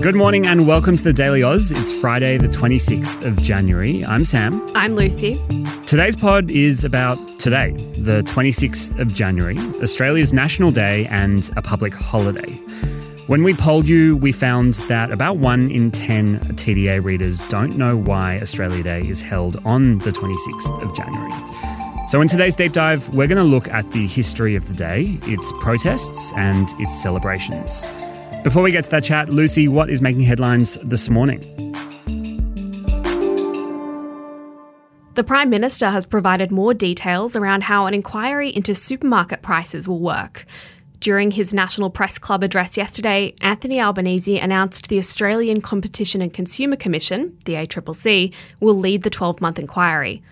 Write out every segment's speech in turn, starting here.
Good morning and welcome to the Daily Aus. It's Friday, the 26th of January. I'm Sam. I'm Lucy. Today's pod is about today, the 26th of January, Australia's National Day and a public holiday. When we polled you, we found that about 1 in 10 TDA readers don't know why Australia Day is held on the 26th of January. So, in today's deep dive, we're going to look at the history of the day, its protests, and its celebrations. Before we get to that chat, Lucy, what is making headlines this morning? The Prime Minister has provided more details around how an inquiry into supermarket prices will work. During his National Press Club address yesterday, Anthony Albanese announced the Australian Competition and Consumer Commission, the ACCC, will lead the 12 month inquiry.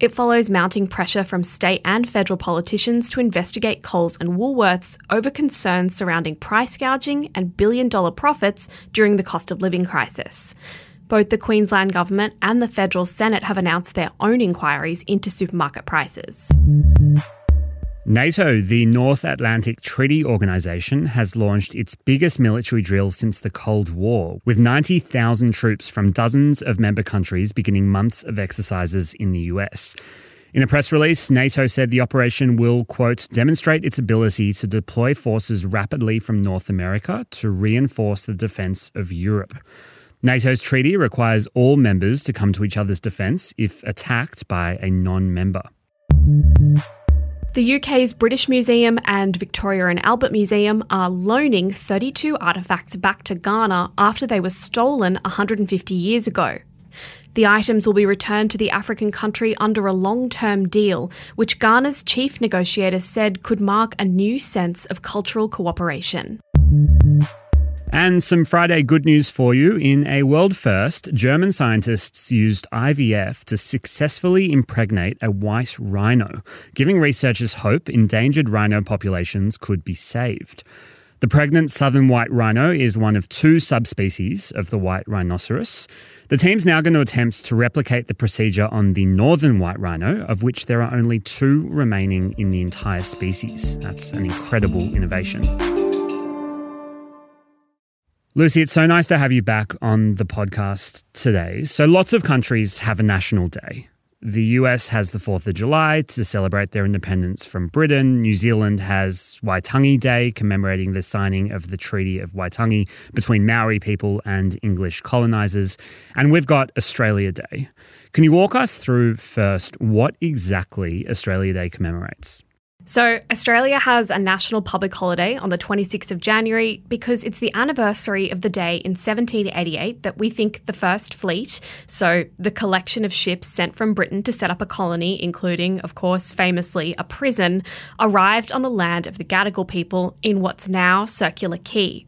It follows mounting pressure from state and federal politicians to investigate Coles and Woolworths over concerns surrounding price gouging and billion dollar profits during the cost of living crisis. Both the Queensland Government and the Federal Senate have announced their own inquiries into supermarket prices. NATO, the North Atlantic Treaty Organization, has launched its biggest military drill since the Cold War, with 90,000 troops from dozens of member countries beginning months of exercises in the US. In a press release, NATO said the operation will, quote, demonstrate its ability to deploy forces rapidly from North America to reinforce the defense of Europe. NATO's treaty requires all members to come to each other's defense if attacked by a non member. The UK's British Museum and Victoria and Albert Museum are loaning 32 artefacts back to Ghana after they were stolen 150 years ago. The items will be returned to the African country under a long term deal, which Ghana's chief negotiator said could mark a new sense of cultural cooperation. And some Friday good news for you. In a world first, German scientists used IVF to successfully impregnate a white rhino, giving researchers hope endangered rhino populations could be saved. The pregnant southern white rhino is one of two subspecies of the white rhinoceros. The team's now going to attempt to replicate the procedure on the northern white rhino, of which there are only two remaining in the entire species. That's an incredible innovation. Lucy, it's so nice to have you back on the podcast today. So, lots of countries have a national day. The US has the 4th of July to celebrate their independence from Britain. New Zealand has Waitangi Day, commemorating the signing of the Treaty of Waitangi between Maori people and English colonisers. And we've got Australia Day. Can you walk us through first what exactly Australia Day commemorates? So, Australia has a national public holiday on the 26th of January because it's the anniversary of the day in 1788 that we think the first fleet, so the collection of ships sent from Britain to set up a colony, including, of course, famously a prison, arrived on the land of the Gadigal people in what's now Circular Quay.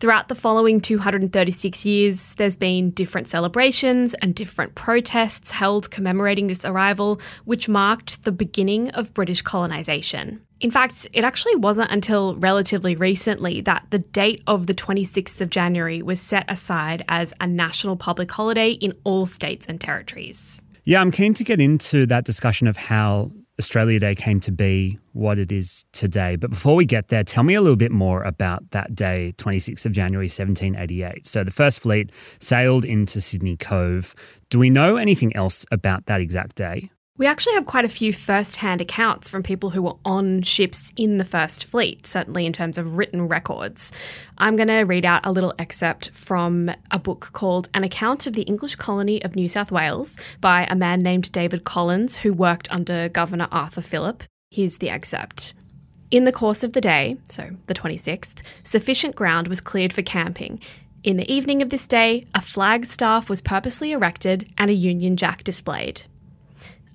Throughout the following 236 years, there's been different celebrations and different protests held commemorating this arrival, which marked the beginning of British colonisation. In fact, it actually wasn't until relatively recently that the date of the 26th of January was set aside as a national public holiday in all states and territories. Yeah, I'm keen to get into that discussion of how Australia Day came to be what it is today. But before we get there, tell me a little bit more about that day, 26th of January 1788. So the first fleet sailed into Sydney Cove. Do we know anything else about that exact day? We actually have quite a few first hand accounts from people who were on ships in the First Fleet, certainly in terms of written records. I'm going to read out a little excerpt from a book called An Account of the English Colony of New South Wales by a man named David Collins, who worked under Governor Arthur Phillip. Here's the excerpt. In the course of the day, so the 26th, sufficient ground was cleared for camping. In the evening of this day, a flag staff was purposely erected and a Union Jack displayed.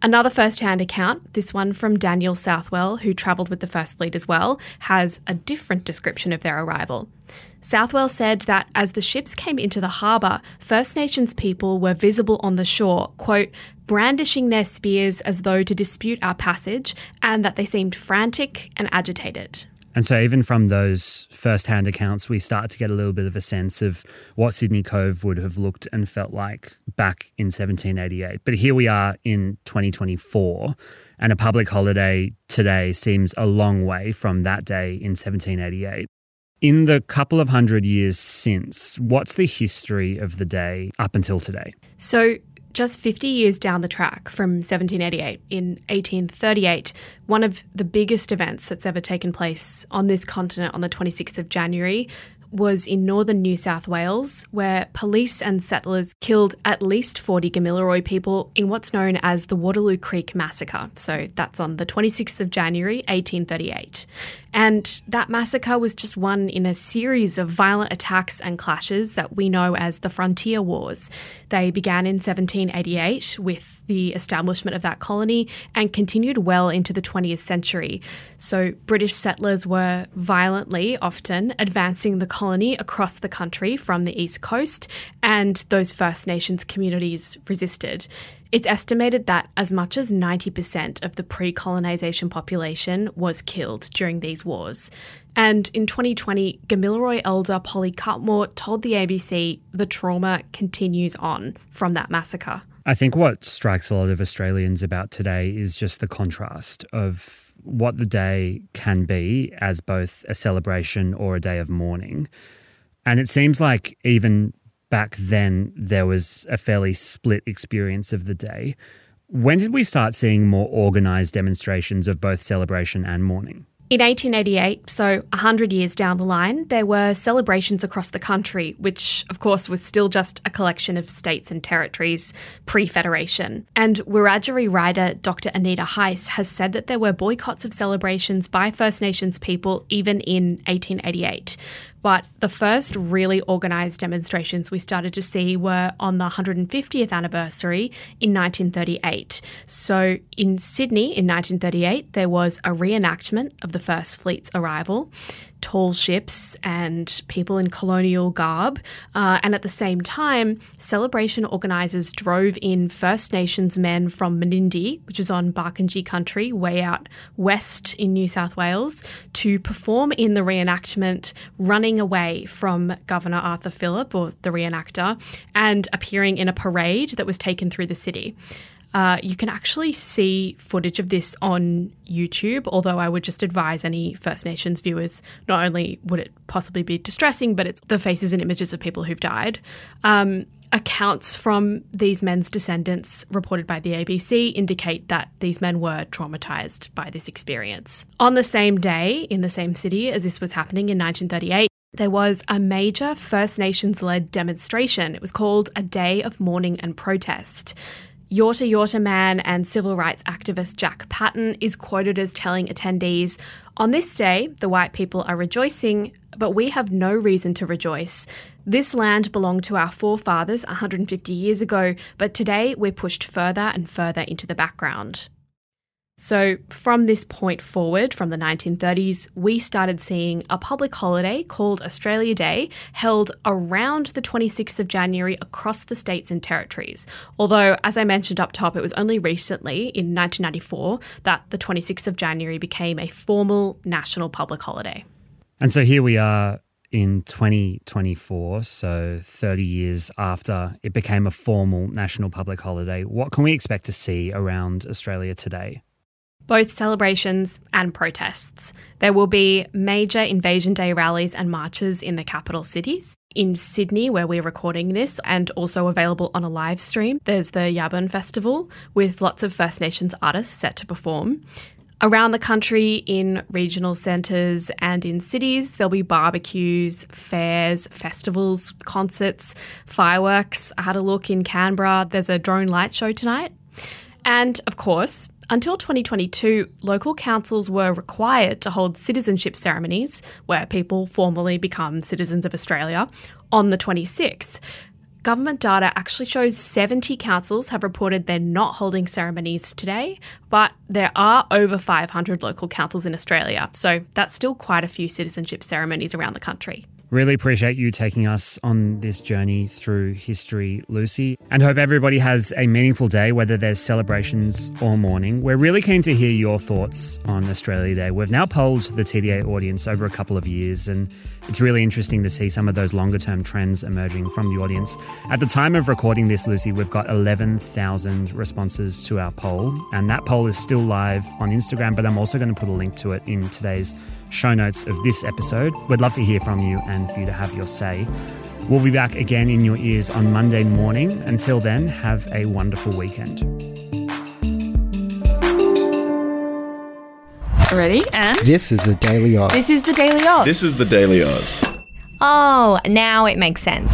Another first hand account, this one from Daniel Southwell, who travelled with the First Fleet as well, has a different description of their arrival. Southwell said that as the ships came into the harbour, First Nations people were visible on the shore, quote, brandishing their spears as though to dispute our passage, and that they seemed frantic and agitated. And so, even from those first hand accounts, we start to get a little bit of a sense of what Sydney Cove would have looked and felt like back in 1788. But here we are in 2024, and a public holiday today seems a long way from that day in 1788. In the couple of hundred years since, what's the history of the day up until today? So, just 50 years down the track from 1788, in 1838, one of the biggest events that's ever taken place on this continent on the 26th of January was in northern New South Wales, where police and settlers killed at least 40 Gamilaroi people in what's known as the Waterloo Creek Massacre. So that's on the 26th of January, 1838. And that massacre was just one in a series of violent attacks and clashes that we know as the Frontier Wars. They began in 1788 with the establishment of that colony and continued well into the 20th century. So British settlers were violently, often, advancing the colony across the country from the east coast, and those First Nations communities resisted. It's estimated that as much as 90% of the pre colonisation population was killed during these wars. And in 2020, Gamilaroi elder Polly Cutmore told the ABC the trauma continues on from that massacre. I think what strikes a lot of Australians about today is just the contrast of what the day can be as both a celebration or a day of mourning. And it seems like even back then there was a fairly split experience of the day. When did we start seeing more organised demonstrations of both celebration and mourning? In 1888, so 100 years down the line, there were celebrations across the country, which, of course, was still just a collection of states and territories pre Federation. And Wiradjuri writer Dr. Anita Heiss has said that there were boycotts of celebrations by First Nations people even in 1888. But the first really organised demonstrations we started to see were on the 150th anniversary in 1938. So in Sydney in 1938, there was a reenactment of the First Fleet's arrival tall ships and people in colonial garb. Uh, and at the same time, celebration organisers drove in First Nations men from Menindee, which is on Barkindji country, way out west in New South Wales, to perform in the reenactment, running away from Governor Arthur Phillip, or the reenactor, and appearing in a parade that was taken through the city. Uh, you can actually see footage of this on YouTube, although I would just advise any First Nations viewers not only would it possibly be distressing, but it's the faces and images of people who've died. Um, accounts from these men's descendants reported by the ABC indicate that these men were traumatized by this experience. On the same day, in the same city as this was happening in 1938, there was a major First Nations led demonstration. It was called a Day of Mourning and Protest. Yorta Yorta man and civil rights activist Jack Patten is quoted as telling attendees On this day, the white people are rejoicing, but we have no reason to rejoice. This land belonged to our forefathers 150 years ago, but today we're pushed further and further into the background. So, from this point forward, from the 1930s, we started seeing a public holiday called Australia Day held around the 26th of January across the states and territories. Although, as I mentioned up top, it was only recently, in 1994, that the 26th of January became a formal national public holiday. And so here we are in 2024, so 30 years after it became a formal national public holiday. What can we expect to see around Australia today? Both celebrations and protests. There will be major Invasion Day rallies and marches in the capital cities. In Sydney, where we're recording this, and also available on a live stream, there's the Yabun Festival with lots of First Nations artists set to perform. Around the country, in regional centres and in cities, there'll be barbecues, fairs, festivals, concerts, fireworks. I had a look in Canberra. There's a drone light show tonight. And of course, until 2022, local councils were required to hold citizenship ceremonies where people formally become citizens of Australia on the 26th. government data actually shows 70 councils have reported they're not holding ceremonies today, but there are over 500 local councils in Australia, so that's still quite a few citizenship ceremonies around the country. Really appreciate you taking us on this journey through history, Lucy, and hope everybody has a meaningful day, whether there's celebrations or mourning. We're really keen to hear your thoughts on Australia Day. We've now polled the TDA audience over a couple of years, and it's really interesting to see some of those longer term trends emerging from the audience. At the time of recording this, Lucy, we've got 11,000 responses to our poll, and that poll is still live on Instagram, but I'm also going to put a link to it in today's show notes of this episode. We'd love to hear from you and for you to have your say. We'll be back again in your ears on Monday morning. Until then, have a wonderful weekend. Ready? And This is the Daily Aus. this is the Daily Aus. This is the Daily Aus. Oh, now it makes sense.